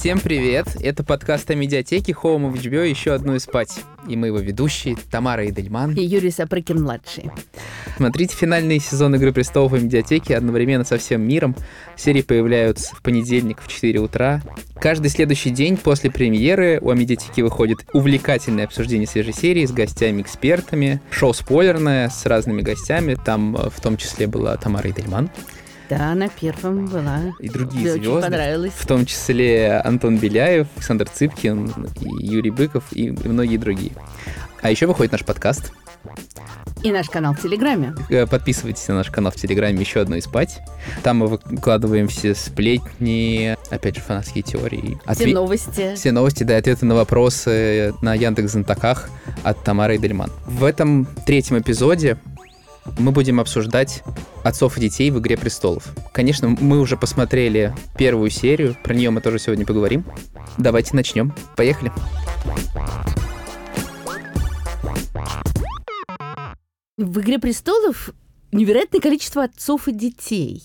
Всем привет! Это подкаст о медиатеке Home of HBO «Еще одну и спать». И мы его ведущие Тамара Идельман. И Юрий Сапрыкин-младший. Смотрите финальный сезон «Игры престолов» в медиатеке одновременно со всем миром. Серии появляются в понедельник в 4 утра. Каждый следующий день после премьеры у медиатеки выходит увлекательное обсуждение свежей серии с гостями-экспертами. Шоу спойлерное с разными гостями. Там э, в том числе была Тамара Идельман. Да, на первом была. И другие Мне звезды. очень понравилось. В том числе Антон Беляев, Александр Цыпкин, Юрий Быков и, многие другие. А еще выходит наш подкаст. И наш канал в Телеграме. Э, Подписывайтесь на наш канал в Телеграме «Еще одно и спать». Там мы выкладываем все сплетни, опять же, фанатские теории. Все Отве- новости. Все новости, да, ответы на вопросы на Яндекс Зонтаках от Тамары Дельман. В этом третьем эпизоде мы будем обсуждать отцов и детей в «Игре престолов». Конечно, мы уже посмотрели первую серию, про нее мы тоже сегодня поговорим. Давайте начнем. Поехали. В «Игре престолов» невероятное количество отцов и детей.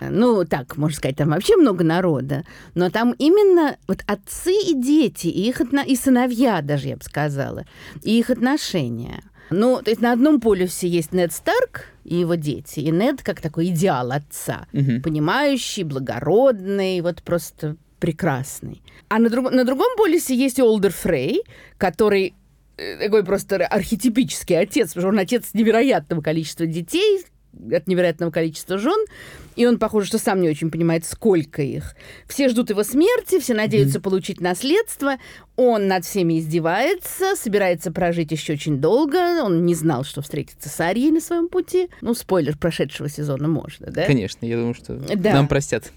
Ну, так, можно сказать, там вообще много народа, но там именно вот отцы и дети, и их отно... и сыновья даже, я бы сказала, и их отношения. Ну, то есть на одном полюсе есть Нед Старк и его дети, и Нед как такой идеал отца, Мгм. понимающий, благородный, вот просто прекрасный. А на, друг- на другом полюсе есть Олдер Фрей, который э, такой просто архетипический отец, потому что он отец невероятного количества детей, от невероятного количества жен, и он, похоже, что сам не очень понимает, сколько их. Все ждут его смерти, все надеются получить наследство, он над всеми издевается, собирается прожить еще очень долго, он не знал, что встретится с Арией на своем пути. Ну, спойлер прошедшего сезона можно, да? Конечно, я думаю, что Да. нам простят.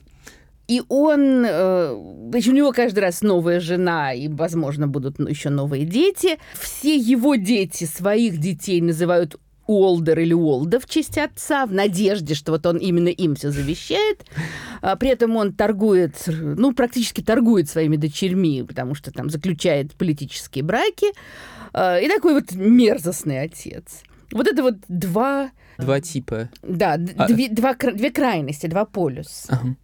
И он, э, у него каждый раз новая жена, и, возможно, будут еще новые дети. Все его дети своих детей называют Уолдер или Уолда в честь отца, в надежде, что вот он именно им все завещает. А при этом он торгует, ну, практически торгует своими дочерьми, потому что там заключает политические браки. А, И такой вот мерзостный отец. Вот это вот два, Два типа. да, А- две, два две крайности, два полюса. Ага.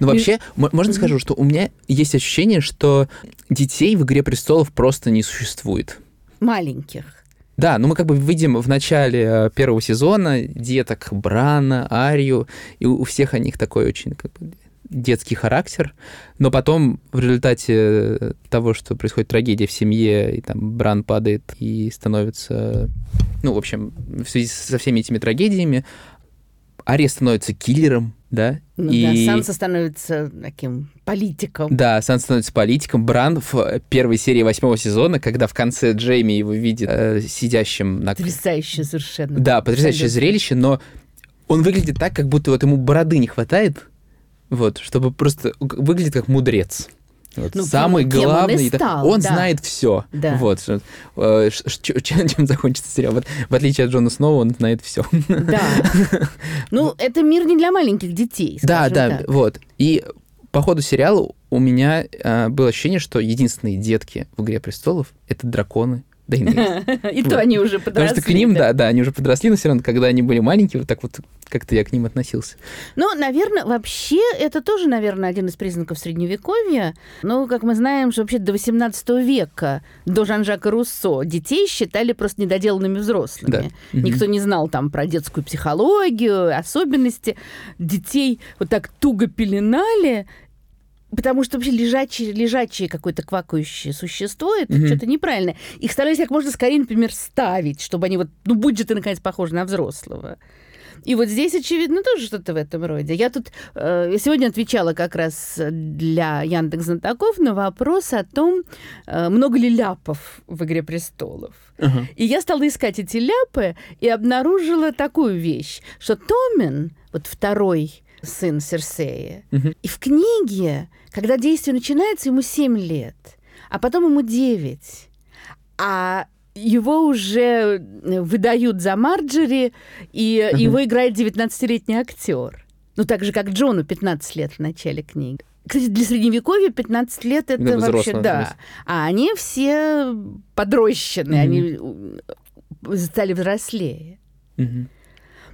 Ну, вообще, можно скажу, что у меня есть ощущение, что детей в «Игре престолов» просто не существует. Маленьких. Да, ну мы как бы видим в начале э, первого сезона деток Брана, Арию, и у всех у них такой очень как бы, детский характер, но потом в результате того, что происходит трагедия в семье, и там Бран падает и становится, ну, в общем, в связи со всеми этими трагедиями, Ария становится киллером, да, Ну и... да, Санса становится таким политиком. Да, Сан становится политиком. Бран в первой серии восьмого сезона, когда в конце Джейми его видит э, сидящим на... Потрясающее совершенно. Да, потрясающее зрелище, но он выглядит так, как будто вот ему бороды не хватает, вот, чтобы просто выглядит как мудрец. Вот, Ну, самый кем он и главный, стал, он да. знает все. Да. Вот, что, э, чем, чем закончится сериал. Вот, в отличие от Джона Сноу, он знает все. Да. Ну, это мир не для маленьких детей. Да, да, так. вот. И по ходу сериала у меня э, было ощущение, что единственные детки в «Игре престолов» — это драконы. Да и И то они уже Потому подросли. что к ним, да, да, они уже подросли, но все равно, когда они были маленькие, вот так вот как-то я к ним относился. Ну, наверное, вообще, это тоже, наверное, один из признаков Средневековья. Но, как мы знаем, что вообще до 18 века, до Жан-Жака Руссо, детей считали просто недоделанными взрослыми. Да. Никто не знал там про детскую психологию, особенности. Детей вот так туго пеленали, Потому что вообще лежачее, лежачее какое-то квакающее существо, это Мгм. что-то неправильное. Их старались как можно скорее, например, ставить, чтобы они вот, ну, будь же ты, наконец, похожи на взрослого. И вот здесь, очевидно, тоже что-то в этом роде. Я тут э, сегодня отвечала как раз для Яндекс Знатоков на вопрос о том, э, много ли ляпов в «Игре престолов». Ага. И я стала искать эти ляпы и обнаружила такую вещь, что Томин, вот второй сын Серсея, Мгм. и в книге, когда действие начинается, ему 7 лет, а потом ему 9. А его уже выдают за Марджери, и Мгм. его играет 19-летний актер. Ну, так же, как Джону 15 лет в начале книги. Кстати, для средневековья 15 лет это Да, вообще, да. А они все подрощенные, Мгм. они э, стали взрослее. Мгм.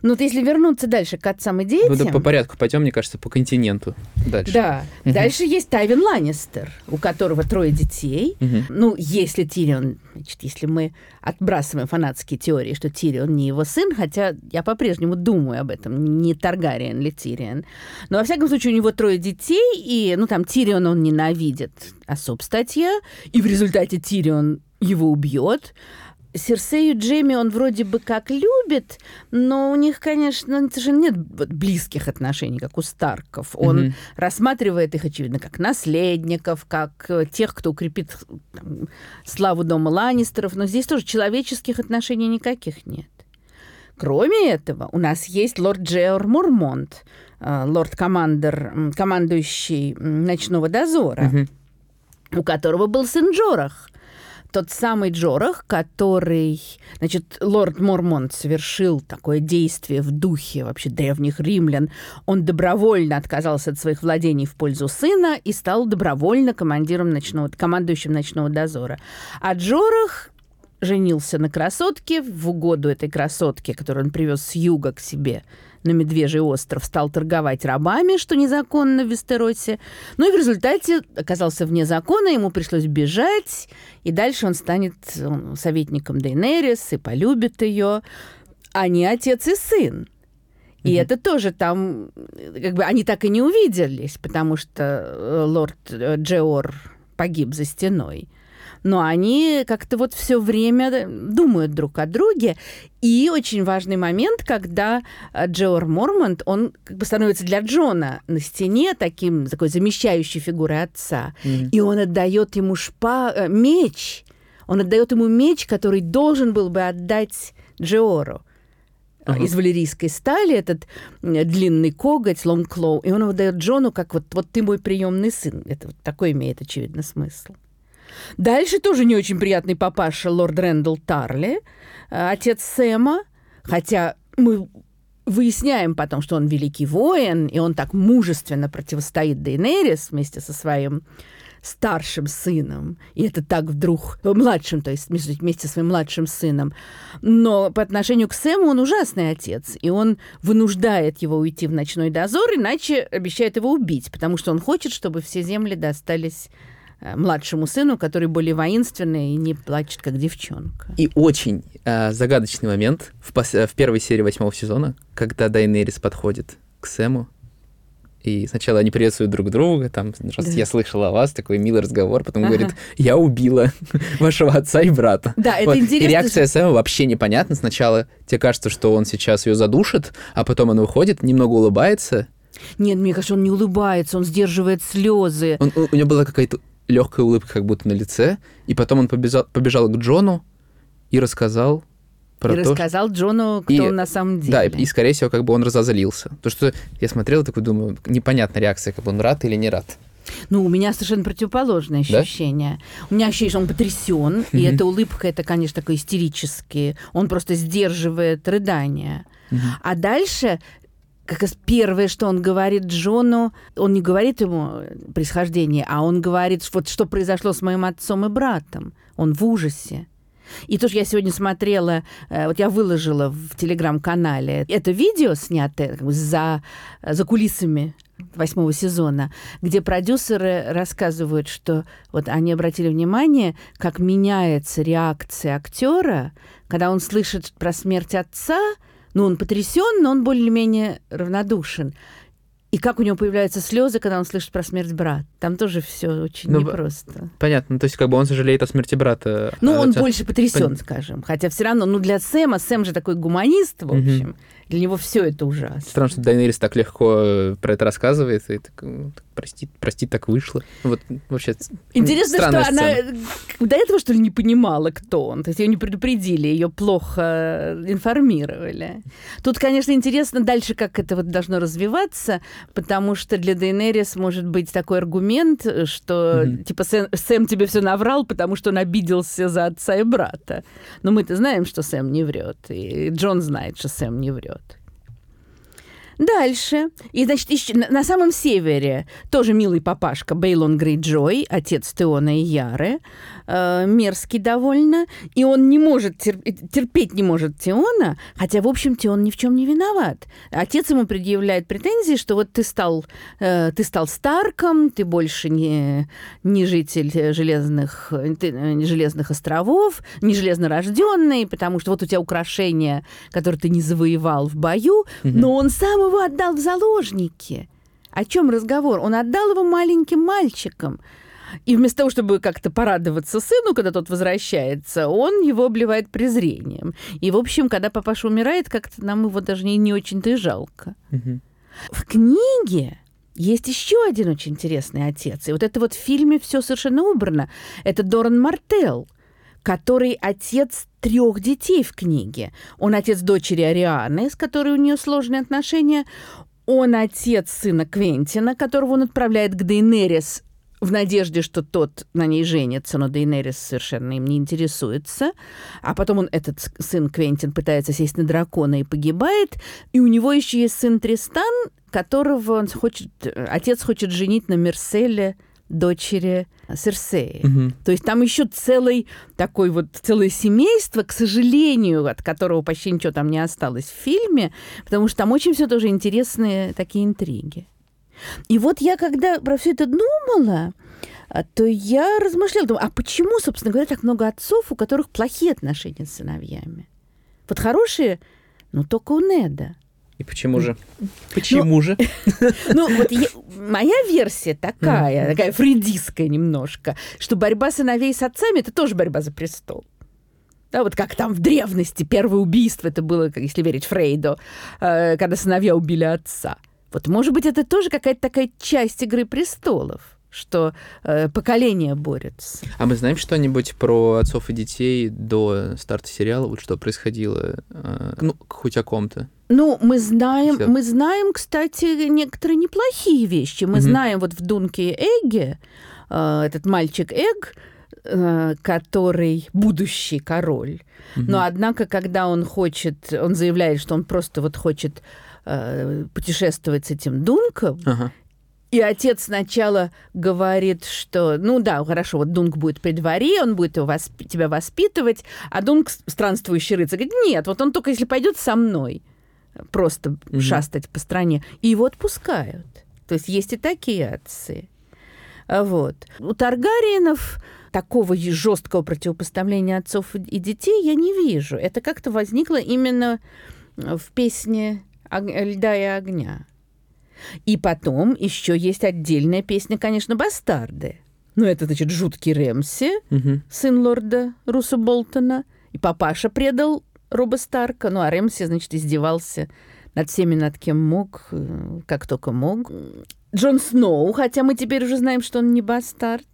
Ну, вот если вернуться дальше к отцам и детям... Ну, да, по порядку пойдем, мне кажется, по континенту дальше. Да. Дальше есть Тайвин Ланнистер, у которого трое детей. Мгм. Ну, если Тирион, значит, если мы отбрасываем фанатские теории, что Тирион не его сын, хотя я по-прежнему думаю об этом, не Таргариен ли Тирион. Но, во всяком случае, у него трое детей, и, ну, там, Тирион он ненавидит особ статья, и в результате Тирион его убьет. Серсею Джейми он вроде бы как любит, но у них, конечно, совершенно нет вот близких отношений, как у Старков. Он Мгм. рассматривает их, очевидно, как наследников, как э, тех, кто укрепит там, славу дома Ланнистеров, но здесь тоже человеческих отношений никаких нет. Кроме этого, у нас есть лорд Джеор Мурмонт, э, лорд-командер, командующий ночного дозора, Мгм. у которого был сын Джорах. Тот самый Джорах, который, значит, лорд Мормонт совершил такое действие в духе вообще древних римлян. Он добровольно отказался от своих владений в пользу сына и стал добровольно командиром ночного, командующим ночного дозора. А Джорах женился на красотке в угоду этой красотке, которую он привез с юга к себе на Медвежий остров, стал торговать рабами, что незаконно в Вестеросе. Ну и в результате оказался вне закона, ему пришлось бежать, и дальше он станет э, советником Дейнерис и полюбит ее. Они отец и сын. И Мгм. это тоже там, как бы они так и не увиделись, потому что э, лорд э, Джеор погиб за стеной. Но они как-то вот все время э, думают друг о друге. И очень важный момент, когда э, Джеор Мормонт, он как бы становится для Джона на стене таким, такой замещающей фигурой отца. Мгм. И он отдает ему шпа... э, меч. Он отдает ему меч, который должен был бы отдать Джораху. э, Ага. Из валерийской стали этот длинный коготь, Longclaw, и он его дает Джону, как вот, вот ты мой приемный сын. Это вот такой имеет, очевидно, смысл. Дальше тоже не очень приятный папаша лорд Рэндалл Тарли, э, отец Сэма, хотя мы выясняем потом, что он великий воин, и он так мужественно противостоит Дейнерис вместе со своим старшим сыном, и это так вдруг, э, младшим, то есть вместе со своим младшим сыном. Но по отношению к Сэму он ужасный отец, и он вынуждает его уйти в ночной дозор, иначе обещает его убить, потому что он хочет, чтобы все земли достались младшему сыну, который более воинственный и не плачет, как девчонка. И очень э, загадочный момент в, пос- в первой серии восьмого сезона, когда Дайнерис подходит к Сэму, и сначала они приветствуют друг друга, там, Да. я слышала о вас, такой милый разговор, потом Ага. говорит, я убила вашего отца и брата. Да, это Вот. интересно. И реакция Сэма вообще непонятна. Сначала тебе кажется, что он сейчас ее задушит, а потом он выходит, немного улыбается. Нет, мне кажется, он не улыбается, он сдерживает слезы. Он- у, у него была какая-то легкая улыбка как будто на лице, и потом он побежал, побежал к Джону и рассказал про и то, что- рассказал Джону, кто И- он на самом деле. Да, и, и, скорее всего, как бы он разозлился. То, что я смотрел, такой думаю, непонятная реакция, как бы он рад или не рад. Ну, у меня совершенно противоположное Да? ощущение. У меня ощущение, что он потрясен, и Мгм. эта улыбка, это, конечно, такой истерический. Он просто сдерживает рыдания. А дальше, как раз первое, что он говорит Джону, он не говорит ему происхождение, а он говорит, вот что произошло с моим отцом и братом. Он в ужасе. И то, что я сегодня смотрела, э, вот я выложила в телеграм-канале это видео, снятое за, за кулисами восьмого сезона, где продюсеры рассказывают, что вот они обратили внимание, как меняется реакция актера, когда он слышит про смерть отца, ну, он потрясен, но он более-менее равнодушен. И как у него появляются слезы, когда он слышит про смерть брата. Там тоже все очень Ну, непросто. Понятно, то есть как бы он сожалеет о смерти брата. Ну, а он отца- больше потрясен, Пон- скажем. Хотя все равно, ну, для Сэма, Сэм же такой гуманист, в общем. Для него все это ужасно. Странно, что Дайнерис так легко э, про это рассказывает, и так, э, так, прости, прости, так вышло. Вот вообще Интересно, что странная она сцена. э, до этого, что ли, не понимала, кто он. То есть ее не предупредили, ее плохо информировали. Тут, конечно, интересно дальше, как это вот должно развиваться, потому что для Дейнерис может быть такой аргумент, что, Мгм. типа, Сэм, Сэм тебе все наврал, потому что он обиделся за отца и брата. Но мы-то знаем, что Сэм не врет, и Джон знает, что Сэм не врет. Дальше. И, значит, на, на самом севере тоже милый папашка Бейлон Грейджой, отец Теона и Яры, э, мерзкий довольно, и он не может, терп- терпеть не может Теона, хотя, в общем, Теон ни в чем не виноват. Отец ему предъявляет претензии, что вот ты стал, э, ты стал Старком, ты больше не, не житель железных, ты, э, железных островов, не железнорожденный, потому что вот у тебя украшения, которые ты не завоевал в бою, но он сам его отдал в заложники. О чем разговор? Он отдал его маленьким мальчикам. И вместо того, чтобы как-то порадоваться сыну, когда тот возвращается, он его обливает презрением. И, в общем, когда папаша умирает, как-то нам его даже не, не очень-то и жалко. Мгм. В книге есть еще один очень интересный отец. И вот это вот в фильме все совершенно убрано. Это Доран Мартел, который отец трех детей в книге. Он отец дочери Арианы, с которой у нее сложные отношения. Он отец сына Квентина, которого он отправляет к Дейнерис в надежде, что тот на ней женится, но Дейнерис совершенно им не интересуется. А потом он, этот сын Квентин пытается сесть на дракона и погибает. И у него еще есть сын Тристан, которого он хочет, э, отец хочет женить на Мерселе, дочери Серсеи. Мгм. То есть там еще целый такой вот целое семейство, к сожалению, от которого почти ничего там не осталось в фильме, потому что там очень все тоже интересные такие интриги. И вот я когда про все это думала, а, то я размышляла, думаю, а почему, собственно говоря, так много отцов, у которых плохие отношения с сыновьями? Вот хорошие, ну только у Неда. И почему же? Почему же? Ну, вот я- моя версия такая, такая фридистская немножко, что борьба сыновей с отцами – это тоже борьба за престол. Да, вот как там в древности первое убийство, это было, если верить Фрейду, э, когда сыновья убили отца. Вот, может быть, это тоже какая-то такая часть «Игры престолов», что э, поколения борются. А мы знаем что-нибудь про отцов и детей до старта сериала? Вот что происходило? э, Ну, хоть о ком-то. Ну, мы знаем, Всё. мы знаем, кстати, некоторые неплохие вещи. Мы Мгм. знаем вот в Дунке и Эгге э, этот мальчик Эг, э, который будущий король. Мгм. Но однако, когда он хочет, он заявляет, что он просто вот хочет э, путешествовать с этим Дунком, Ага. и отец сначала говорит, что, ну да, хорошо, вот Дунк будет при дворе, он будет его восп- тебя воспитывать, а Дунк, странствующий рыцарь, говорит, нет, вот он только если пойдет со мной, просто Мгм. шастать по стране, и его отпускают. То есть есть и такие отцы. А Вот. У Таргариенов такого жесткого противопоставления отцов и детей я не вижу. Это как-то возникло именно в песне «Ог- «Льда и огня». И потом еще есть отдельная песня, конечно, «Бастарды». Ну, это, значит, жуткий Рэмси, Мгм. сын лорда Руса Болтона. И папаша предал Роба Старка. Ну, а Рэмси, значит, издевался над всеми, над кем мог, э, как только мог. Джон Сноу, хотя мы теперь уже знаем, что он не бастард.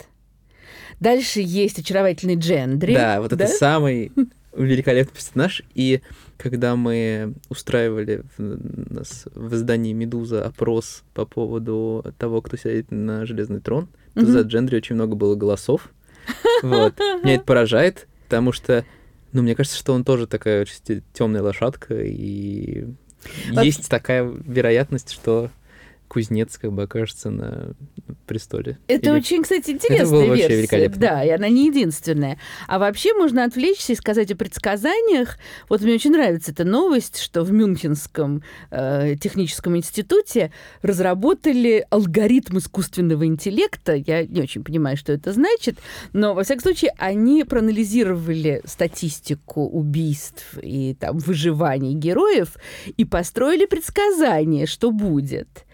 Дальше есть очаровательный Джендри. Да, вот это самый великолепный персонаж. И когда мы устраивали в, нас в издании «Медуза» опрос по поводу того, кто сядет на железный трон, то за Джендри очень много было голосов. Вот. Меня это поражает, потому что, ну, мне кажется, что он тоже такая очень темная лошадка, и есть такая вероятность, что кузнец как бы окажется на престоле. Это Или- очень, кстати, было интересная вообще версия. великолепно. Да, и она не единственная. А вообще можно отвлечься и сказать о предсказаниях. Вот мне очень нравится эта новость, что в Мюнхенском э, техническом институте разработали алгоритм искусственного интеллекта. Я не очень понимаю, что это значит, но, во всяком случае, они проанализировали статистику убийств и там выживаний героев и построили предсказание, что будет.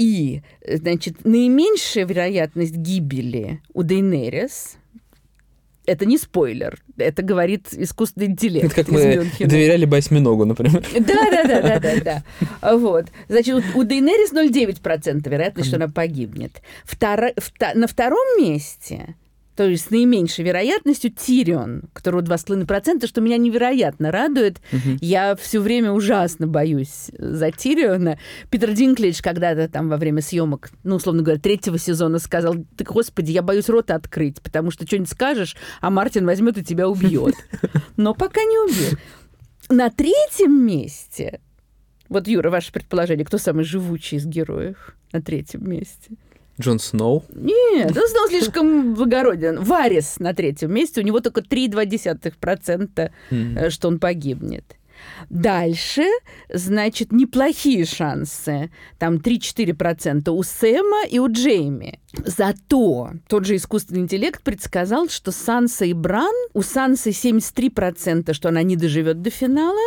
И, э, значит, наименьшая вероятность гибели у Дейнерис это не спойлер, это говорит искусственный интеллект Это как мы Мюнхена. доверяли бы осьминогу, например. Да, да, да, да, да, да. Вот. Значит, у Дейнерис 0,9% вероятность, что она погибнет. Вта- на втором месте, то есть с наименьшей вероятностью, Тирион, которого 2,5%, что меня невероятно радует. Мгм. Я все время ужасно боюсь за Тириона. Питер Динклидж когда-то там во время съемок, ну, условно говоря, третьего сезона сказал, ты, господи, я боюсь рот открыть, потому что что-нибудь скажешь, а Мартин возьмет и тебя убьет. Но пока не убил. На третьем месте Вот, Юра, ваше предположение, кто самый живучий из героев на третьем месте? Джон Сноу. Нет, Джон Сноу слишком благороден. Варис на третьем месте, у него только 3,2%, mm. что он погибнет. Дальше, значит, неплохие шансы. Там 3-4% у Сэма и у Джейми. Зато тот же искусственный интеллект предсказал, что Санса и Бран, у Сансы 73%, что она не доживет до финала,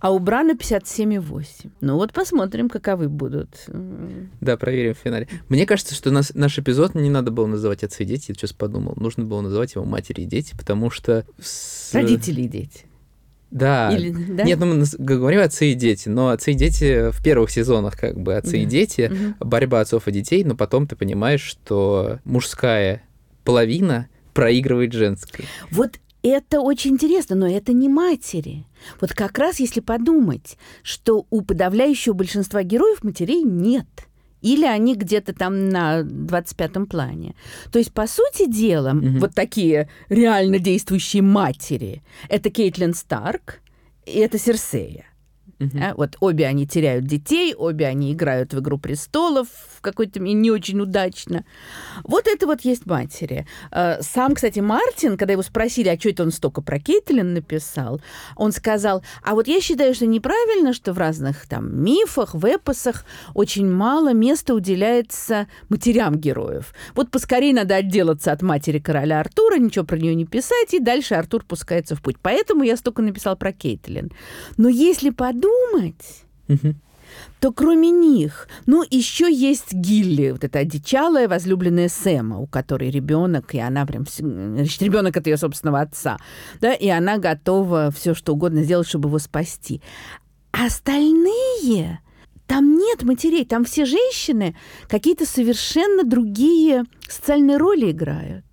а у Брана 57,8%. Ну вот посмотрим, каковы будут. Да, проверим в финале. Мне кажется, что нас, наш эпизод не надо было называть «Отцы и дети», я сейчас подумал. Нужно было называть его «Матери и дети», потому что... С... Родители и дети. Да. Или, да. Нет, ну мы говорим отцы и дети, но отцы и дети в первых сезонах как бы отцы да. и дети, угу. борьба отцов и детей, но потом ты понимаешь, что мужская половина проигрывает женской. Вот это очень интересно, но это не матери. Вот как раз если подумать, что у подавляющего большинства героев матерей нет – или они где-то там на 25-м плане. То есть, по сути дела, угу. вот такие реально действующие матери – это Кейтлин Старк и это Серсея. Угу. А, вот обе они теряют детей, обе они играют в «Игру престолов» в какой-то не очень удачно. Вот это вот есть матери. А, сам, кстати, Мартин, когда его спросили, а что это он столько про Кейтлин написал, он сказал, а вот я считаю, что неправильно, что в разных там мифах, в эпосах очень мало места уделяется матерям героев. Вот поскорее надо отделаться от матери короля Артура, ничего про нее не писать, и дальше Артур пускается в путь. Поэтому я столько написал про Кейтлин. Но если подумать, подумать, угу. то кроме них, ну, еще есть Гилли, вот эта одичалая возлюбленная Сэма, у которой ребенок, и она прям, значит, ребенок от ее собственного отца, да, и она готова все что угодно сделать, чтобы его спасти. Остальные, там нет матерей, там все женщины какие-то совершенно другие социальные роли играют.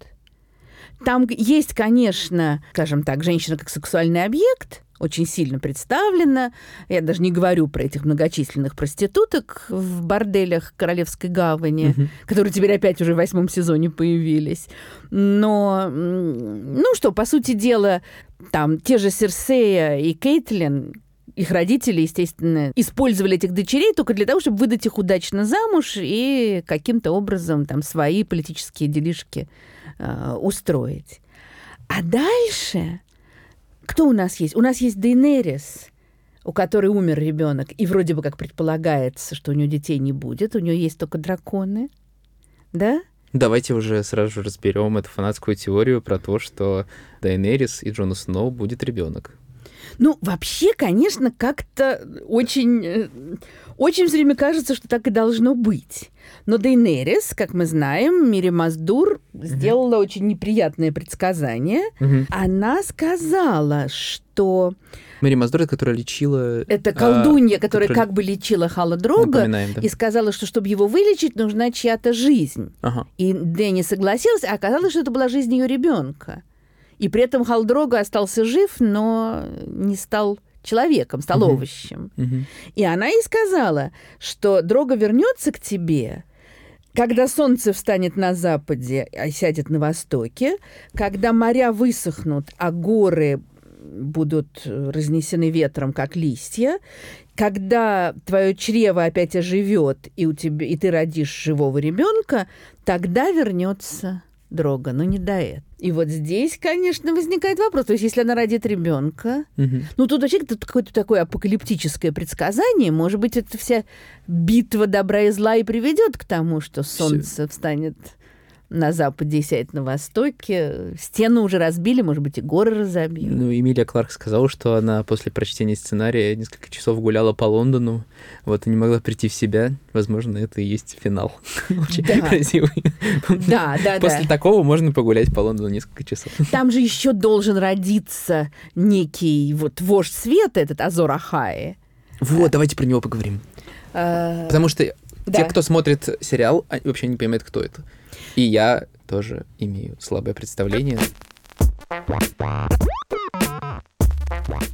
Там есть, конечно, скажем так, женщина как сексуальный объект, очень сильно представлена. Я даже не говорю про этих многочисленных проституток в борделях Королевской гавани, угу. которые теперь опять уже в восьмом сезоне появились. Но, ну что, по сути дела, там те же Серсея и Кейтлин, их родители, естественно, использовали этих дочерей только для того, чтобы выдать их удачно замуж и каким-то образом там свои политические делишки э, устроить. А дальше кто у нас есть? У нас есть Дейнерис, у которой умер ребенок, и вроде бы как предполагается, что у нее детей не будет, у нее есть только драконы, да? Давайте уже сразу же разберем эту фанатскую теорию про то, что Дайнерис и Джона Сноу будет ребенок. Ну, вообще, конечно, как-то очень, э, очень все время кажется, что так и должно быть. Но Дейнерис, как мы знаем, Мири Маздур сделала угу. очень неприятное предсказание. Угу. Она сказала, что... Мэри Маздур, которая лечила... Это колдунья, а, которая, которая как бы лечила Хала Дрога, да. и сказала, что чтобы его вылечить, нужна чья-то жизнь. Ага. И Дэнни согласился, а оказалось, что это была жизнь ее ребенка. И при этом Халдрога остался жив, но не стал человеком, стал угу. овощем. Угу. И она и сказала, что Дрога вернется к тебе, когда солнце встанет на западе, а сядет на востоке, когда моря высохнут, а горы будут разнесены ветром, как листья, когда твое чрево опять оживет, и, у тебя, и ты родишь живого ребенка, тогда вернется Дрога, но не до этого. И вот здесь, конечно, возникает вопрос. То есть, если она родит ребенка, угу. ну тут вообще тут какое-то такое апокалиптическое предсказание. Может быть, это вся битва добра и зла и приведет к тому, что солнце Все. встанет на западе и сядет на востоке. Стены уже разбили, может быть, и горы разобьют. Ну, Эмилия Кларк сказала, что она после прочтения сценария несколько часов гуляла по Лондону, вот, и не могла прийти в себя. Возможно, это и есть финал. Очень красивый. Да, да, После такого можно погулять по Лондону несколько часов. Там же еще должен родиться некий вот вождь света, этот Азор Ахаи. Вот, давайте про него поговорим. А, Потому что те, кто смотрит сериал, вообще не понимают, кто это. И я тоже имею слабое представление.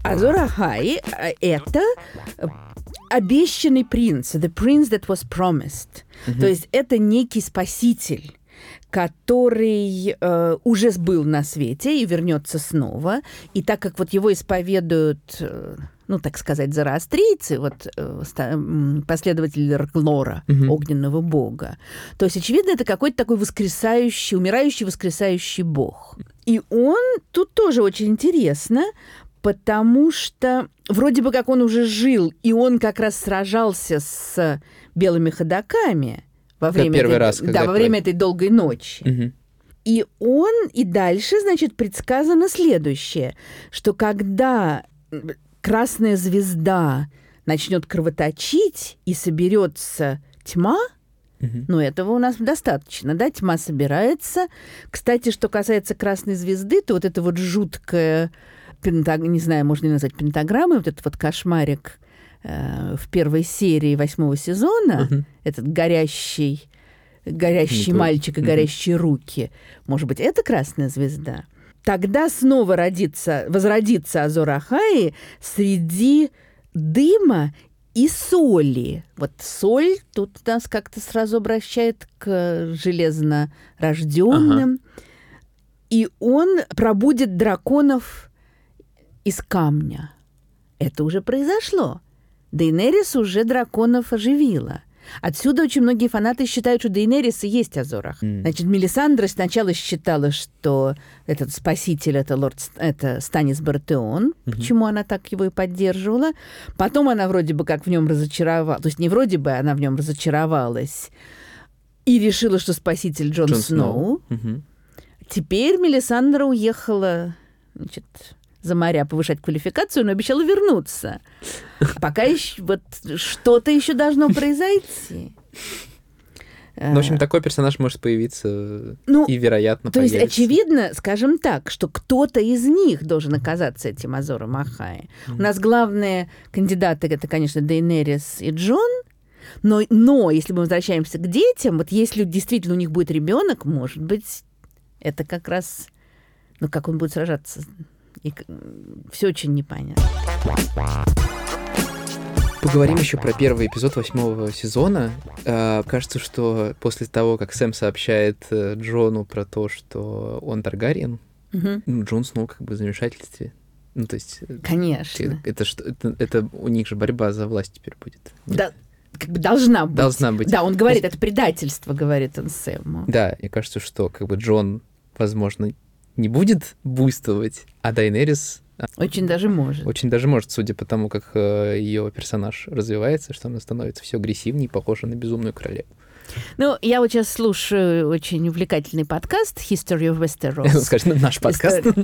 Азор Ахай э, — это обещанный принц, the prince that was promised. Mm-hmm. То есть это некий спаситель который э, уже был на свете и вернется снова. И так как вот его исповедуют э, ну, так сказать, зороастрийцы, вот э, последователи Рглора, Мгм. огненного бога. То есть, очевидно, это какой-то такой воскресающий, умирающий, воскресающий бог. И он тут тоже очень интересно, потому что вроде бы как он уже жил, и он как раз сражался с белыми ходаками во Да, время, первый этой, раз, да, во время этой долгой ночи. Мгм. И он, и дальше, значит, предсказано следующее, что когда красная звезда начнет кровоточить и соберется тьма, ну, этого у нас достаточно, да, тьма собирается. Кстати, что касается красной звезды, то вот это вот жуткое, пентаг- не знаю, можно ли назвать пентаграммой, вот этот вот кошмарик э, в первой серии восьмого сезона, Мгм. этот горящий, горящий Не мальчик и горящие руки. Может быть, это красная звезда? Тогда снова родится, возродится Азор Ахаи среди дыма и соли. Вот соль тут нас как-то сразу обращает к железно рожденным. И он пробудет драконов из камня. Это уже произошло. Дейнерис уже драконов оживила. Отсюда очень многие фанаты считают, что Дейнерис и есть Азорах. М. Значит, Мелисандра сначала считала, что этот спаситель это лорд это Станис Бартеон, почему она так его и поддерживала. Потом она вроде бы как в нем разочаровалась, то есть не вроде бы она в нем разочаровалась и решила, что спаситель Джон, Джон Сноу. Мгм. Теперь Мелисандра уехала значит, за моря повышать квалификацию, но обещала вернуться. Пока еще вот что-то еще должно произойти. Ну, в общем, такой персонаж может появиться ну, и, вероятно, то есть, появится. очевидно, скажем так, что кто-то из них должен оказаться этим Азором Ахай. У нас главные кандидаты это, конечно, Дейнерис и Джон. Но, но если мы возвращаемся к детям, вот если действительно у них будет ребенок, может быть, это как раз, ну как он будет сражаться, все очень непонятно. Поговорим еще про первый эпизод восьмого сезона. Э, кажется, что после того, как Сэм сообщает э, Джону про то, что он Таргариен, ну, Джон снова как бы в замешательстве. Ну, то есть... э, Конечно. Это, что, это, это у них же борьба за власть теперь будет. Нет? Да, как бы должна быть. Должна быть. Да, он говорит, это предательство, говорит он Сэму. Да, мне кажется, что как бы Джон, возможно, не будет буйствовать, а Дайнерис Очень даже может. очень даже может, судя по тому, как ее персонаж развивается, что она становится все агрессивнее, похожа на безумную королеву. Ну, я вот сейчас слушаю очень увлекательный подкаст History of Westeros. Скажи, «Ну, наш подкаст.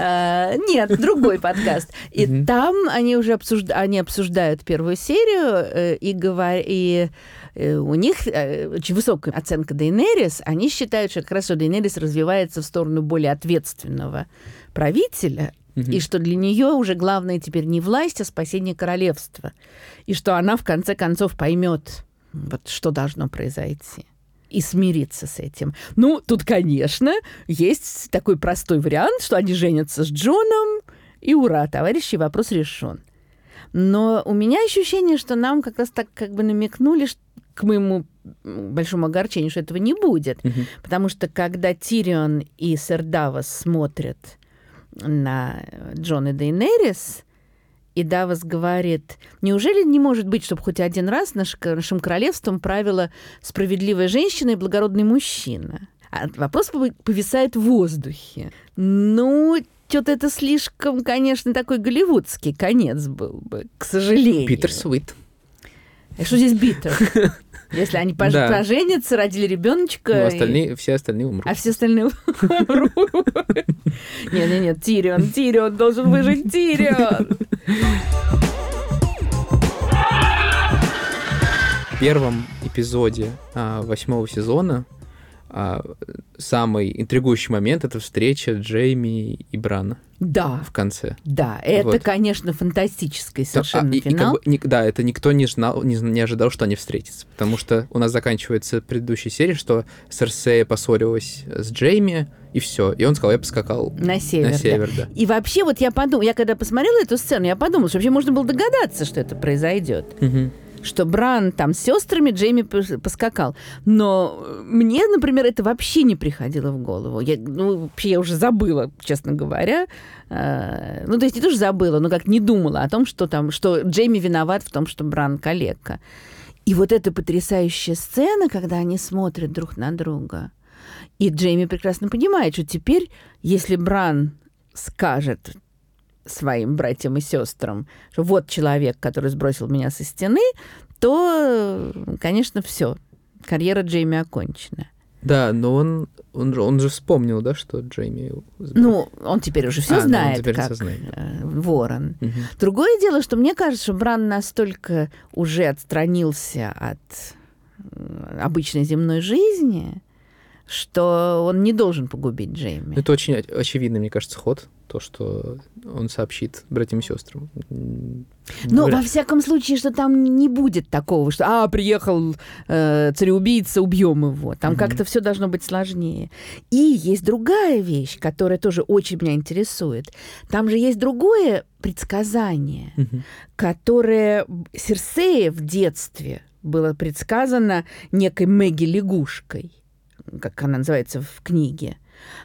А, Нет, другой подкаст. И там они уже они обсуждают первую серию, э, и говор- и э, у них э, очень высокая оценка Дейнерис. Они считают, что как раз что Дейнерис развивается в сторону более ответственного правителя, Мгм. и что для нее уже главное теперь не власть, а спасение королевства. И что она в конце концов поймет, вот что должно произойти. И смириться с этим. Ну, тут, конечно, есть такой простой вариант, что они женятся с Джоном, и ура, товарищи, вопрос решен. Но у меня ощущение, что нам как раз так как бы намекнули, ш- к моему большому огорчению, что этого не будет. Мгм. Потому что когда Тирион и сэр Давос смотрят на Джона Дейнерис, и Давос говорит, неужели не может быть, чтобы хоть один раз наш, нашим королевством правила справедливая женщина и благородный мужчина? А вопрос повисает в воздухе. Ну, что-то это слишком, конечно, такой голливудский конец был бы, к сожалению. Питер Свит. А Что здесь битер? Если они пож- Да. поженятся, родили ребеночка. Ну, и- остальные, все остальные умрут. а все остальные умрут. Не-не-не, Тирион, Тирион должен выжить, Тирион. В первом эпизоде а, восьмого сезона самый интригующий момент это встреча Джейми и Брана Да, в конце. да, это, Вот. конечно, фантастический а, совершенно и- и как финал. бы ник- да, это никто не, знал, не, не ожидал, что они встретятся. Потому что у нас заканчивается предыдущая серия, что Серсея поссорилась с Джейми, и все. И он сказал, я поскакал На север, на да. север, да. И вообще, вот я подумала, я когда посмотрела эту сцену, я подумала, что вообще можно было догадаться, что это произойдет. Мгм. Что Бран там с сестрами, Джейми поскакал. Но мне, например, это вообще не приходило в голову. Я, ну, вообще я уже забыла, честно говоря. А, ну, то есть не тоже забыла, но как не думала о том, что там, что Джейми виноват в том, что Бран калекка. И вот эта потрясающая сцена, когда они смотрят друг на друга. И Джейми прекрасно понимает, что теперь, если Бран скажет своим братьям и сестрам, что вот человек, который сбросил меня со стены, то, конечно, все. Карьера Джейми окончена. Да, но он, он, же, он же вспомнил, да, что Джейми... Ну, он теперь уже все а, ну, знает, ну, как знает. Э, ворон. Угу. Другое дело, что мне кажется, что Бран настолько уже отстранился от э, обычной земной жизни, что он не должен погубить Джейми. Это очень очевидный, мне кажется, ход, то, что он сообщит братьям и сестрам. Ну, во всяком случае, что там не будет такого, что «а, приехал э, цареубийца, убьем его». Там угу. как-то все должно быть сложнее. И есть другая вещь, которая тоже очень меня интересует. Там же есть другое предсказание, угу. которое Серсея в детстве было предсказано некой Мэгги лягушкой как она называется в книге,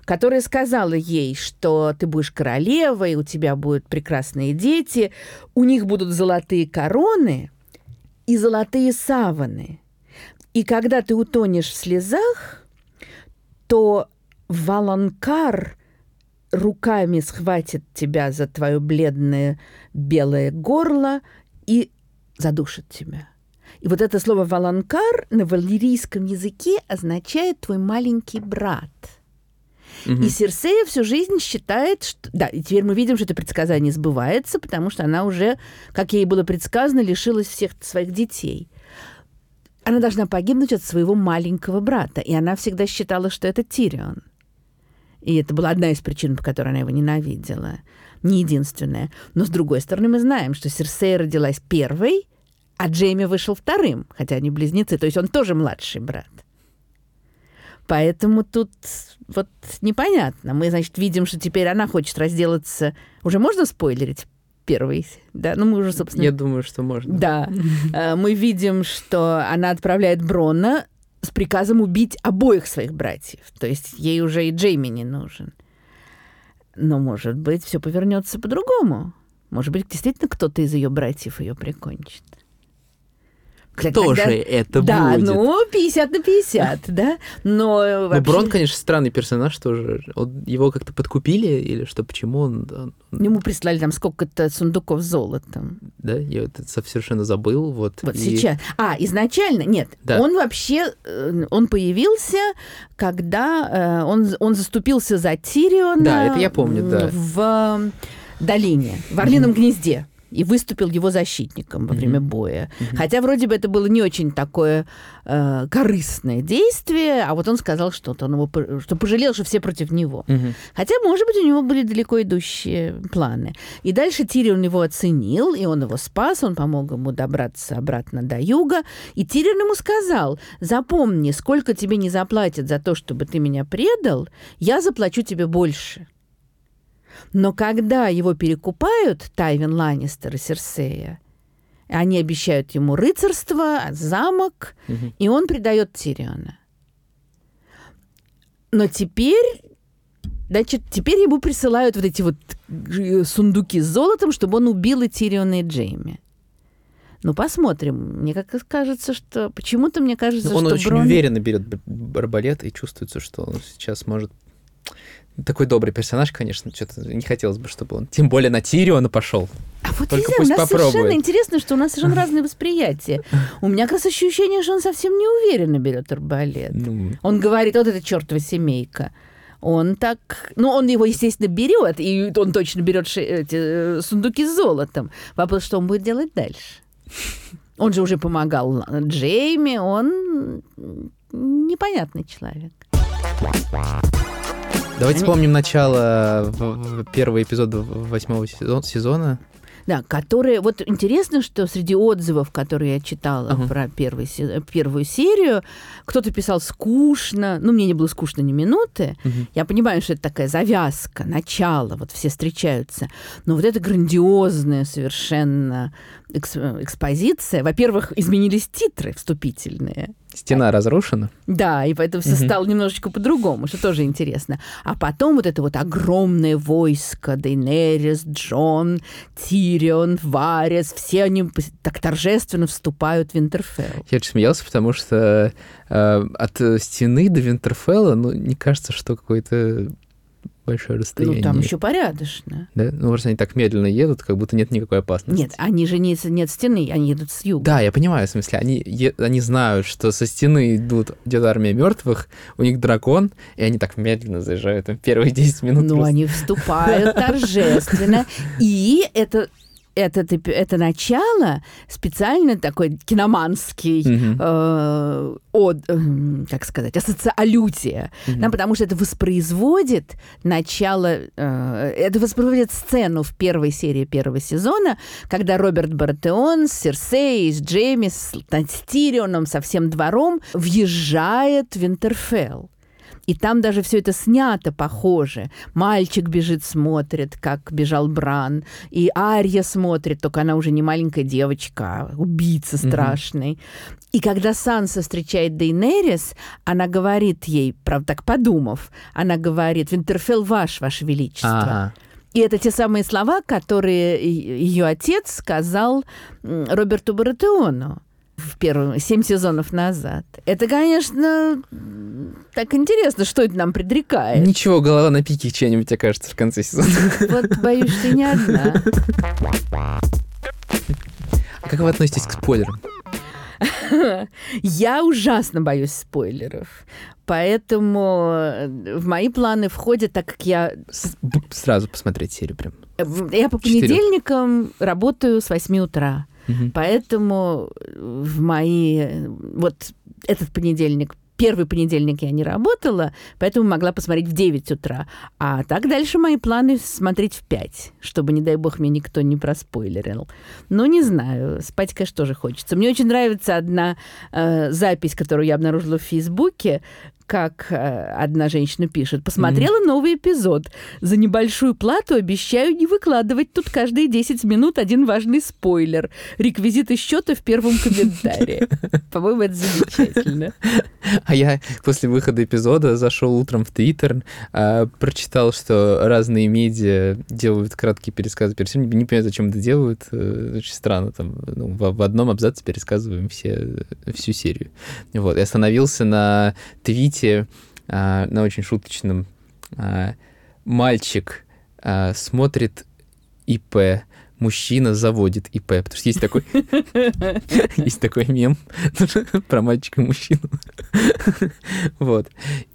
которая сказала ей, что ты будешь королевой, у тебя будут прекрасные дети, у них будут золотые короны и золотые саваны. И когда ты утонешь в слезах, то Валанкар руками схватит тебя за твое бледное белое горло и задушит тебя. И вот это слово «валанкар» на валерийском языке означает «твой маленький брат». Угу. И Серсея всю жизнь считает, что... Да, и теперь мы видим, что это предсказание сбывается, потому что она уже, как ей было предсказано, лишилась всех своих детей. Она должна погибнуть от своего маленького брата, и она всегда считала, что это Тирион. И это была одна из причин, по которой она его ненавидела. Не единственная. Но, с другой стороны, мы знаем, что Серсея родилась первой, а Джейми вышел вторым, хотя они близнецы, то есть он тоже младший брат. Поэтому тут вот непонятно. Мы, значит, видим, что теперь она хочет разделаться. Уже можно спойлерить? Первый, да, ну мы уже, собственно... Я думаю, что можно. Да. Э, мы видим, что она отправляет Брона с приказом убить обоих своих братьев. То есть ей уже и Джейми не нужен. Но, может быть, все повернется по-другому. Может быть, действительно кто-то из ее братьев ее прикончит. Кто Тогда... же это да, будет? Да, ну, 50 на 50, да. Но вообще... Ну, Брон, конечно, странный персонаж тоже. Он, его как-то подкупили или что, почему он... Ему прислали там сколько-то сундуков с золотом. Да, я это совершенно забыл. Вот, вот и... сейчас. А, изначально, нет, да. он вообще, э, он появился, когда э, он, он заступился за Тириона... Да, это я помню, да. В долине, в Орлином гнезде и выступил его защитником во время боя. Mm-hmm. Хотя вроде бы это было не очень такое э, корыстное действие, а вот он сказал что-то, он его, что пожалел, что все против него. Mm-hmm. Хотя, может быть, у него были далеко идущие планы. И дальше Тирион его оценил, и он его спас, он помог ему добраться обратно до юга. И Тирион ему сказал, запомни, сколько тебе не заплатят за то, чтобы ты меня предал, я заплачу тебе больше. Но когда его перекупают Тайвин Ланнистер и Серсея, они обещают ему рыцарство, замок, угу. и он предает Тириона. Но теперь, значит, теперь ему присылают вот эти вот э, сундуки с золотом, чтобы он убил и Тириона, и Джейми. Ну, посмотрим. Мне как кажется, что... Почему-то мне кажется, он что очень Брон... уверенно берет арбалет, и чувствуется, что он сейчас может такой добрый персонаж, конечно, что-то не хотелось бы, чтобы он, тем более на Тириона пошел. А вот Только нельзя, пусть у нас попробует. совершенно интересно, что у нас совершенно разные восприятия. У меня как раз ощущение, что он совсем неуверенно берет арбалет. Ну... Он говорит, вот эта чертова семейка. Он так... Ну, он его, естественно, берет, и он точно берет ши... эти э, сундуки с золотом. Вопрос, что он будет делать дальше. Он же уже помогал Джейми, он непонятный человек. Давайте вспомним начало первого эпизода восьмого сезона. Да, которые... Вот интересно, что среди отзывов, которые я читала Ага. про первый, первую серию, кто-то писал скучно. Ну, мне не было скучно ни минуты. Мгм. Я понимаю, что это такая завязка, начало, вот все встречаются. Но вот это грандиозная совершенно экс- экспозиция. Во-первых, изменились титры вступительные. Стена разрушена. Да, и поэтому все Мгм. стало немножечко по-другому, что тоже интересно. А потом вот это вот огромное войско, Дейнерис, Джон, Тирион, Варес, все они так торжественно вступают в Винтерфелл. Я очень смеялся, потому что э, от э, стены до Винтерфелла, ну, не кажется, что какое-то большое расстояние. Ну, там еще порядочно. Да? Ну, просто они так медленно едут, как будто нет никакой опасности. Нет, они же не, нет стены, они едут с юга. Да, я понимаю, в смысле, они, е- они знают, что со стены идут, идет армия мертвых, у них дракон, и они так медленно заезжают там первые 10 минут. Но просто. они вступают торжественно. И это, это, это начало специально такой киноманский Мгм. э, от, эм, как сказать, ассоци... аллюзия. Мгм. Да, потому что это воспроизводит начало, э, это воспроизводит сцену в первой серии первого сезона, когда Роберт Баратеон с Серсеей, с Джейми, с, с Тирионом, со всем двором въезжает в Винтерфелл. И там даже все это снято похоже. Мальчик бежит, смотрит, как бежал Бран. И Ария смотрит, только она уже не маленькая девочка, а убийца страшный. И когда Санса встречает Дейнерис, она говорит ей, правда, так подумав, она говорит, Винтерфелл ваш, ваше величество. Ага. И это те самые слова, которые ее отец сказал Роберту Баратеону в первом, семь сезонов назад. Это, конечно, так интересно, что это нам предрекает. Ничего, голова на пике чья-нибудь окажется в конце сезона. Вот боюсь, что не одна. А как вы относитесь к спойлерам? Я ужасно боюсь спойлеров. Поэтому э, в мои планы входит, так как я, С- Сразу посмотреть серию прям. в- я по понедельникам работаю с 8 утра. Мгм. Поэтому в мои... э, Вот этот понедельник, первый понедельник я не работала, поэтому могла посмотреть в 9 утра. А так дальше мои планы смотреть в 5, чтобы, не дай бог, мне никто не проспойлерил. Ну, не знаю, спать, конечно, тоже хочется. Мне очень нравится одна э, запись, которую я обнаружила в Фейсбуке, как э, одна женщина пишет. Посмотрела новый эпизод. За небольшую плату обещаю не выкладывать тут каждые 10 минут один важный спойлер. Реквизиты счета в первом комментарии. По-моему, это замечательно. А я после выхода эпизода зашел утром в Твиттер, а, прочитал, что разные медиа делают краткие пересказы перед всем. Не, понимаю, зачем это делают. э, Очень странно. Там, ну, в, в одном абзаце пересказываем все, всю серию. Вот. И остановился на твите, а, на очень шуточном. а, Мальчик а, смотрит ИП, мужчина заводит ИП. Потому что есть такой, есть такой мем про мальчика и мужчину. Вот.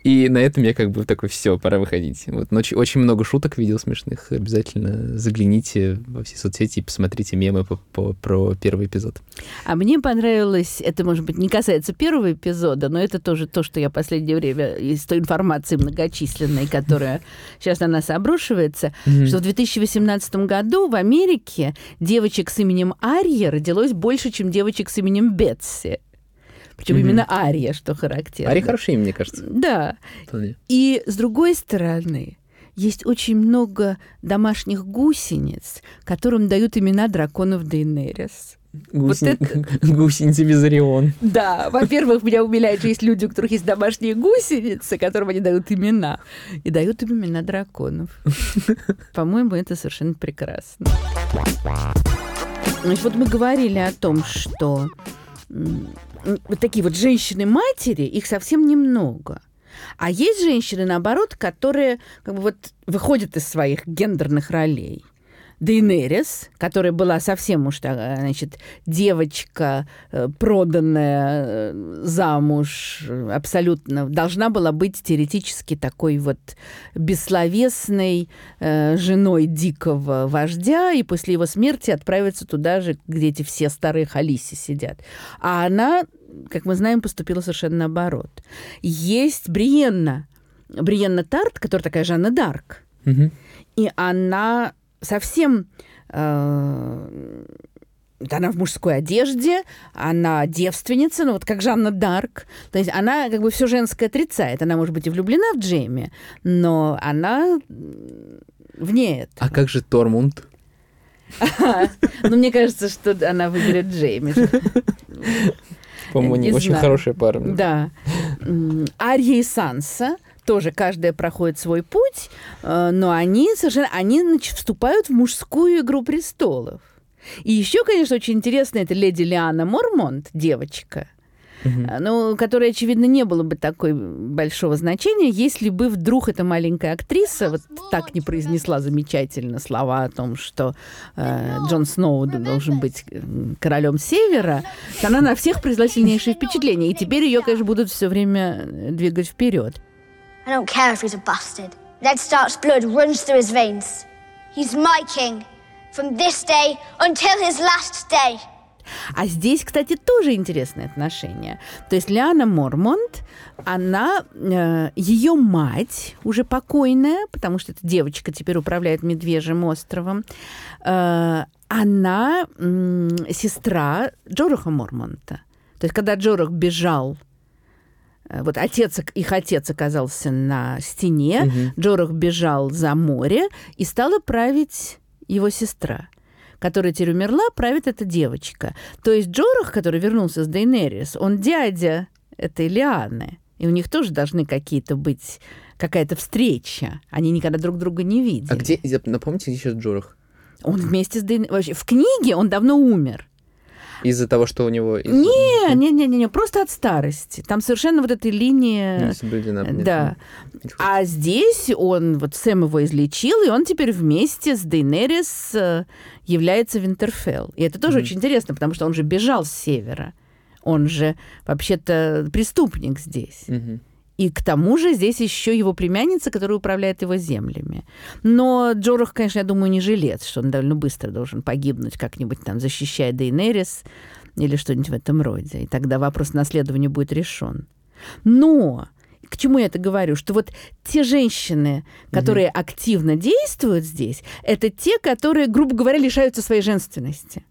И на этом я как бы такой, все, пора выходить. Вот. Но очень, много шуток видел смешных. Обязательно загляните во все соцсети и посмотрите мемы по- по- про первый эпизод. А мне понравилось, это, может быть, не касается первого эпизода, но это тоже то, что я в последнее время из той информации многочисленной, которая сейчас на нас обрушивается, что в 2018 году в Америке девочек с именем Ария родилось больше, чем девочек с именем Бетси. Причем Мгм. именно Ария, что характерно. Ари хороший, мне кажется. Да. вполне. И с другой стороны, есть очень много домашних гусениц, которым дают имена драконов Дейнерис. Гусени- это- Гусеница Визарион. Да, во-первых, меня умиляет, что есть люди, у которых есть домашние гусеницы, которым они дают имена. И дают им имена драконов. По-моему, это совершенно прекрасно. Значит, вот мы говорили о том, что вот такие вот женщины-матери, их совсем немного. А есть женщины, наоборот, которые как бы вот выходят из своих гендерных ролей. Дейнерис, которая была совсем уж, э, значит, девочка, э, проданная э, замуж, абсолютно, должна была быть теоретически такой вот бессловесной э, женой дикого вождя, и после его смерти отправиться туда же, где эти все старые халиси сидят. А она, как мы знаем, поступила совершенно наоборот. Есть Бриенна, Бриенна Тарт, которая такая Жанна Дарк, Мгм. и она совсем э, она в мужской одежде, она девственница, ну вот как Жанна Дарк. То есть она как бы все женское отрицает. Она может быть и влюблена в Джейми, но она вне этого. А как же Тормунд? Ну, мне кажется, что она выберет Джейми. По-моему, не очень хорошая пара. Да. Ария и Санса тоже каждая проходит свой путь, э, но они совершенно они значит, вступают в мужскую игру престолов. И еще, конечно, очень интересно, это леди Лиана Мормонт, девочка, Uh-huh. ну, которой, очевидно, не было бы такой большого значения, если бы вдруг эта маленькая актриса вот так не произнесла замечательно слова о том, что э, Джон Сноу должен быть э, королем Севера, то она на всех произвела сильнейшее впечатление. И теперь ее, конечно, будут все время двигать вперед. I don't care if he's a bastard. Ned Stark's blood runs through his veins. He's my king from this day until his last day. А здесь, кстати, тоже интересное отношение. То есть Лиана Мормонт, она, э, ее мать, уже покойная, потому что эта девочка теперь управляет Медвежьим островом, э, она сестра Джораха Мормонта. То есть когда Джорах бежал вот отец, их отец оказался на стене, угу. Джорах бежал за море, и стала править его сестра которая теперь умерла, правит эта девочка. То есть Джорах, который вернулся с Дейнерис, он дядя этой Лианы. И у них тоже должны какие-то быть какая-то встреча. Они никогда друг друга не видели. А где, напомните, где сейчас Джорах? Он вместе с Дейнерис... В книге он давно умер. Из-за того, что у него... Не, не, не, не, не, просто от старости. Там совершенно вот этой линии... Не соблюдена. Да. А здесь он, вот Сэм его излечил, и он теперь вместе с Дейнерис э, является Винтерфелл. И это тоже mm-hmm. очень интересно, потому что он же бежал с севера. Он же вообще-то преступник здесь. Mm-hmm. И к тому же здесь еще его племянница, которая управляет его землями. Но Джорах, конечно, я думаю, не жилец, что он довольно быстро должен погибнуть как-нибудь там, защищая Дейнерис или что-нибудь в этом роде. И тогда вопрос наследования будет решен. Но к чему я это говорю? Что вот те женщины, которые угу. активно действуют здесь, это те, которые, грубо говоря, лишаются своей женственности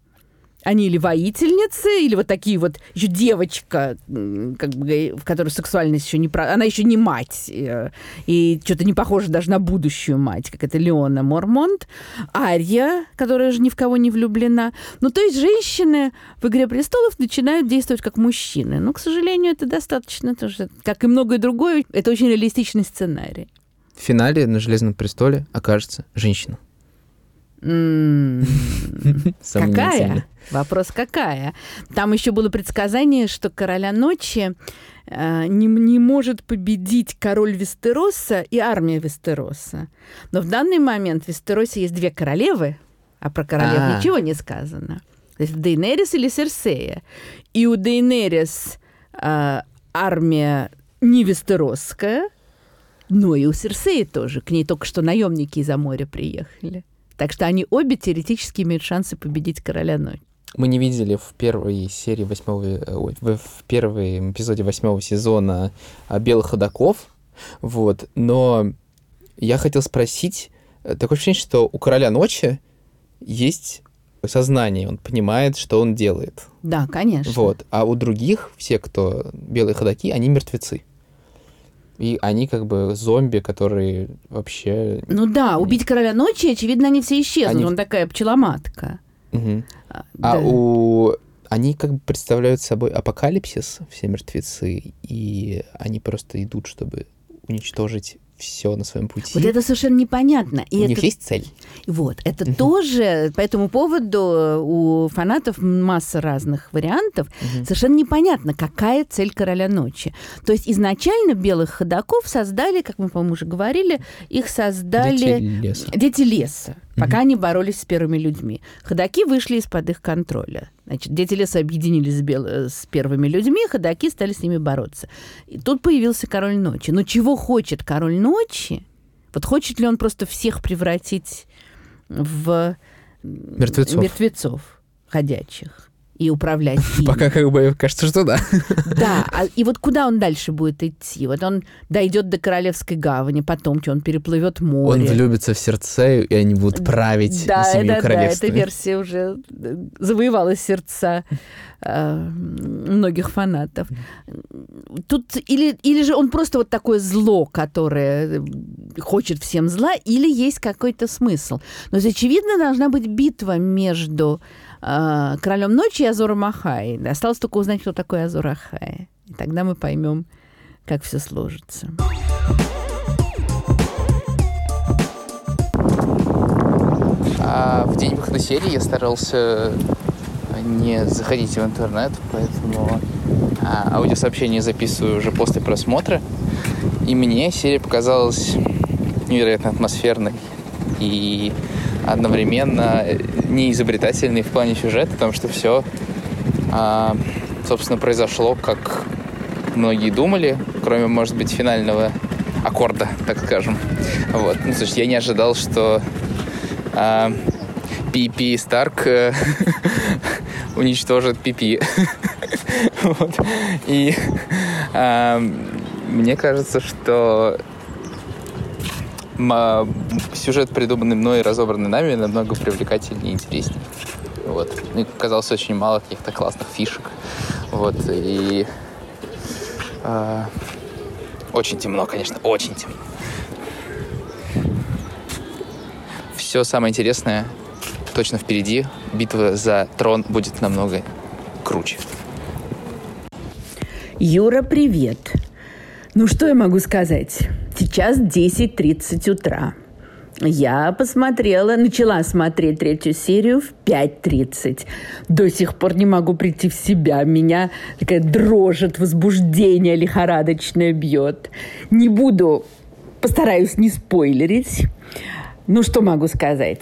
они или воительницы, или вот такие вот еще девочка, как бы, в которой сексуальность еще не... Она еще не мать, и, и что-то не похоже даже на будущую мать, как это Леона Мормонт, Ария, которая же ни в кого не влюблена. Ну, то есть женщины в «Игре престолов» начинают действовать как мужчины. Но, к сожалению, это достаточно тоже, как и многое другое, это очень реалистичный сценарий. В финале на «Железном престоле» окажется женщина. Какая? Вопрос какая? Там еще было предсказание, что короля ночи э, не, не может победить король Вестероса и армия Вестероса. Но в данный момент в Вестеросе есть две королевы, а про королев А-а-а. ничего не сказано. То есть Дейнерис или Серсея. И у Дейнерис э, армия не Вестеросская, но и у Серсеи тоже. К ней только что наемники из-за моря приехали. Так что они обе теоретически имеют шансы победить короля ночи. Мы не видели в первой серии восьмого, э, ой, в первом эпизоде восьмого сезона а, белых ходаков, вот, но я хотел спросить, э, такое ощущение, что у короля ночи есть сознание, он понимает, что он делает. Да, конечно. Вот, а у других, все, кто белые ходаки, они мертвецы. И они как бы зомби, которые вообще... Ну да, убить короля ночи, очевидно, они все исчезнут. Они... Он такая пчеломатка. Угу. А, а да. у... Они как бы представляют собой апокалипсис, все мертвецы, и они просто идут, чтобы уничтожить все на своем пути. Вот это совершенно непонятно. И у это... них есть цель. Вот, это угу. тоже по этому поводу у фанатов масса разных вариантов. Угу. Совершенно непонятно, какая цель короля ночи. То есть изначально белых ходаков создали, как мы, по-моему, уже говорили, их создали дети леса. Дети леса пока они боролись с первыми людьми. Ходаки вышли из-под их контроля. Значит, дети леса объединились с, бел... с первыми людьми, ходаки стали с ними бороться. И тут появился король ночи. Но чего хочет король ночи? Вот хочет ли он просто всех превратить в мертвецов, мертвецов ходячих? И управлять ими. Пока как бы кажется, что да. Да, а, и вот куда он дальше будет идти? Вот он дойдет до Королевской гавани, потом что, он переплывет море. Он влюбится в сердце, и они будут править да, семью да, королевствами. Да, эта версия уже э, завоевала сердца э, многих фанатов. Тут или, или же он просто вот такое зло, которое хочет всем зла, или есть какой-то смысл. Но очевидно должна быть битва между э, Королем Ночи и Азором Ахай. Осталось только узнать, кто такой Азор Ахай. И тогда мы поймем, как все сложится. А в день выхода серии я старался не заходить в интернет, поэтому а, аудиосообщение записываю уже после просмотра. И мне серия показалась невероятно атмосферной и одновременно неизобретательной в плане сюжета, потому что все, а, собственно, произошло, как многие думали, кроме, может быть, финального аккорда, так скажем. Вот. Ну, слушай, я не ожидал, что а, Пипи Старк э, уничтожит Пипи. вот. И а, мне кажется, что сюжет, придуманный мной и разобранный нами, намного привлекательнее и интереснее. Вот. Мне казалось очень мало каких-то классных фишек. Вот. И э, очень темно, конечно, очень темно. Все самое интересное точно впереди. Битва за трон будет намного круче. Юра, привет. Ну, что я могу сказать? Сейчас 10.30 утра. Я посмотрела, начала смотреть третью серию в 5.30. До сих пор не могу прийти в себя. Меня такая дрожит, возбуждение лихорадочное бьет. Не буду, постараюсь не спойлерить. Ну, что могу сказать?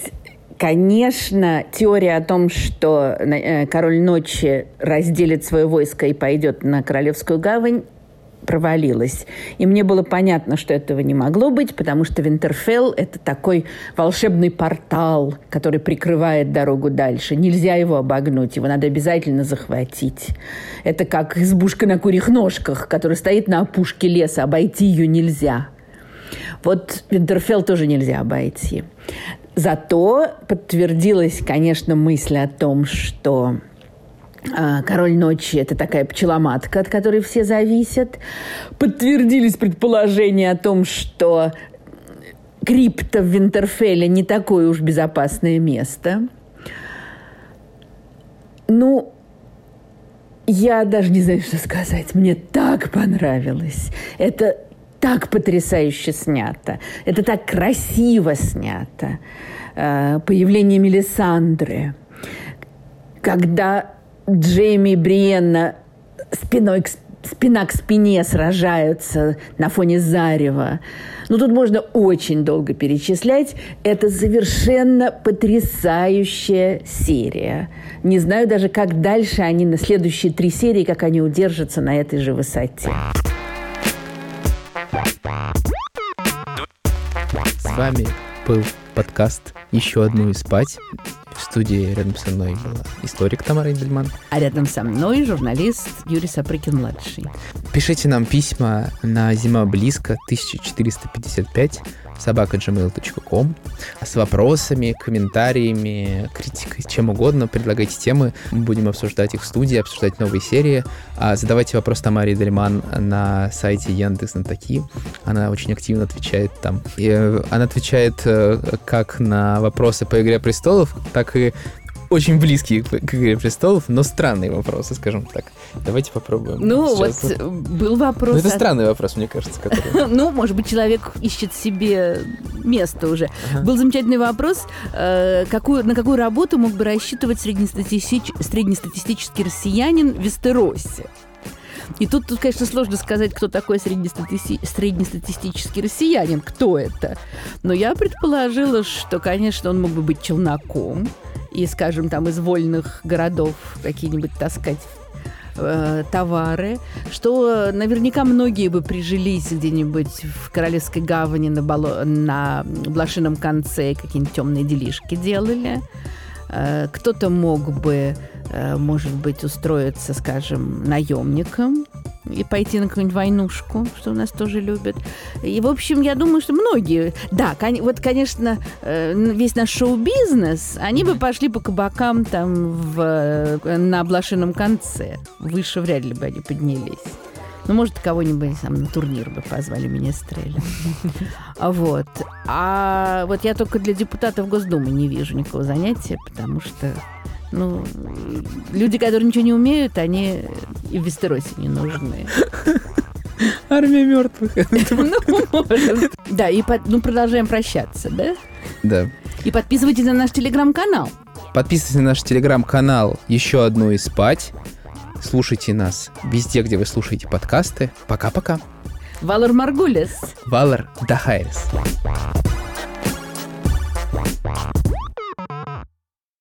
Конечно, теория о том, что э, король ночи разделит свое войско и пойдет на Королевскую гавань, провалилась. И мне было понятно, что этого не могло быть, потому что Винтерфелл – это такой волшебный портал, который прикрывает дорогу дальше. Нельзя его обогнуть, его надо обязательно захватить. Это как избушка на курьих ножках, которая стоит на опушке леса, обойти ее нельзя. Вот Винтерфелл тоже нельзя обойти. Зато подтвердилась, конечно, мысль о том, что Король ночи – это такая пчеломатка, от которой все зависят. Подтвердились предположения о том, что крипто в Винтерфелле не такое уж безопасное место. Ну, я даже не знаю, что сказать. Мне так понравилось. Это так потрясающе снято. Это так красиво снято. А, появление Мелисандры. Когда Джейми и Бриенна спиной к спина к спине сражаются на фоне зарева. Ну, тут можно очень долго перечислять. Это совершенно потрясающая серия. Не знаю даже, как дальше они на следующие три серии, как они удержатся на этой же высоте. С вами был подкаст «Еще одну и спать». В студии рядом со мной была историк Тамара Индельман. А рядом со мной журналист Юрий Сапрыкин-младший. Пишите нам письма на «Зима близко» 1455 собака.gmail.com с вопросами, комментариями, критикой, чем угодно. Предлагайте темы, мы будем обсуждать их в студии, обсуждать новые серии. А задавайте вопрос Тамаре Дельман на сайте Яндекс на такие. Она очень активно отвечает там. И э, она отвечает э, как на вопросы по «Игре престолов», так и очень близкие к, к «Игре престолов», но странные вопросы, скажем так. Давайте попробуем. Ну, Сейчас. вот был вопрос... Ну, это странный вопрос, мне кажется, который... Ну, может быть, человек ищет себе место уже. Был замечательный вопрос, э, какую, на какую работу мог бы рассчитывать среднестатистический россиянин в Вестеросе? И тут, тут, конечно, сложно сказать, кто такой среднестати... среднестатистический россиянин, кто это. Но я предположила, что, конечно, он мог бы быть челноком, и, скажем, там из вольных городов какие-нибудь таскать э, товары, что наверняка многие бы прижились где-нибудь в Королевской гавани на, бало... на Блошином конце, какие-нибудь темные делишки делали. Э, кто-то мог бы, э, может быть, устроиться, скажем, наемником и пойти на какую-нибудь войнушку, что у нас тоже любят. И, в общем, я думаю, что многие... Да, вот, конечно, э, весь наш шоу-бизнес, они бы пошли по кабакам там в, на облашином конце. Выше вряд ли бы они поднялись. Ну, может, кого-нибудь там на турнир бы позвали меня стрелять. Вот. А вот я только для депутатов Госдумы не вижу никакого занятия, потому что ну, люди, которые ничего не умеют, они и в Вестеросе не нужны. Армия мертвых. Ну, может. Да, и ну, продолжаем прощаться, да? Да. И подписывайтесь на наш телеграм-канал. Подписывайтесь на наш телеграм-канал «Еще одно и спать». Слушайте нас везде, где вы слушаете подкасты. Пока-пока. Валар Маргулес. Валар Дахайрес.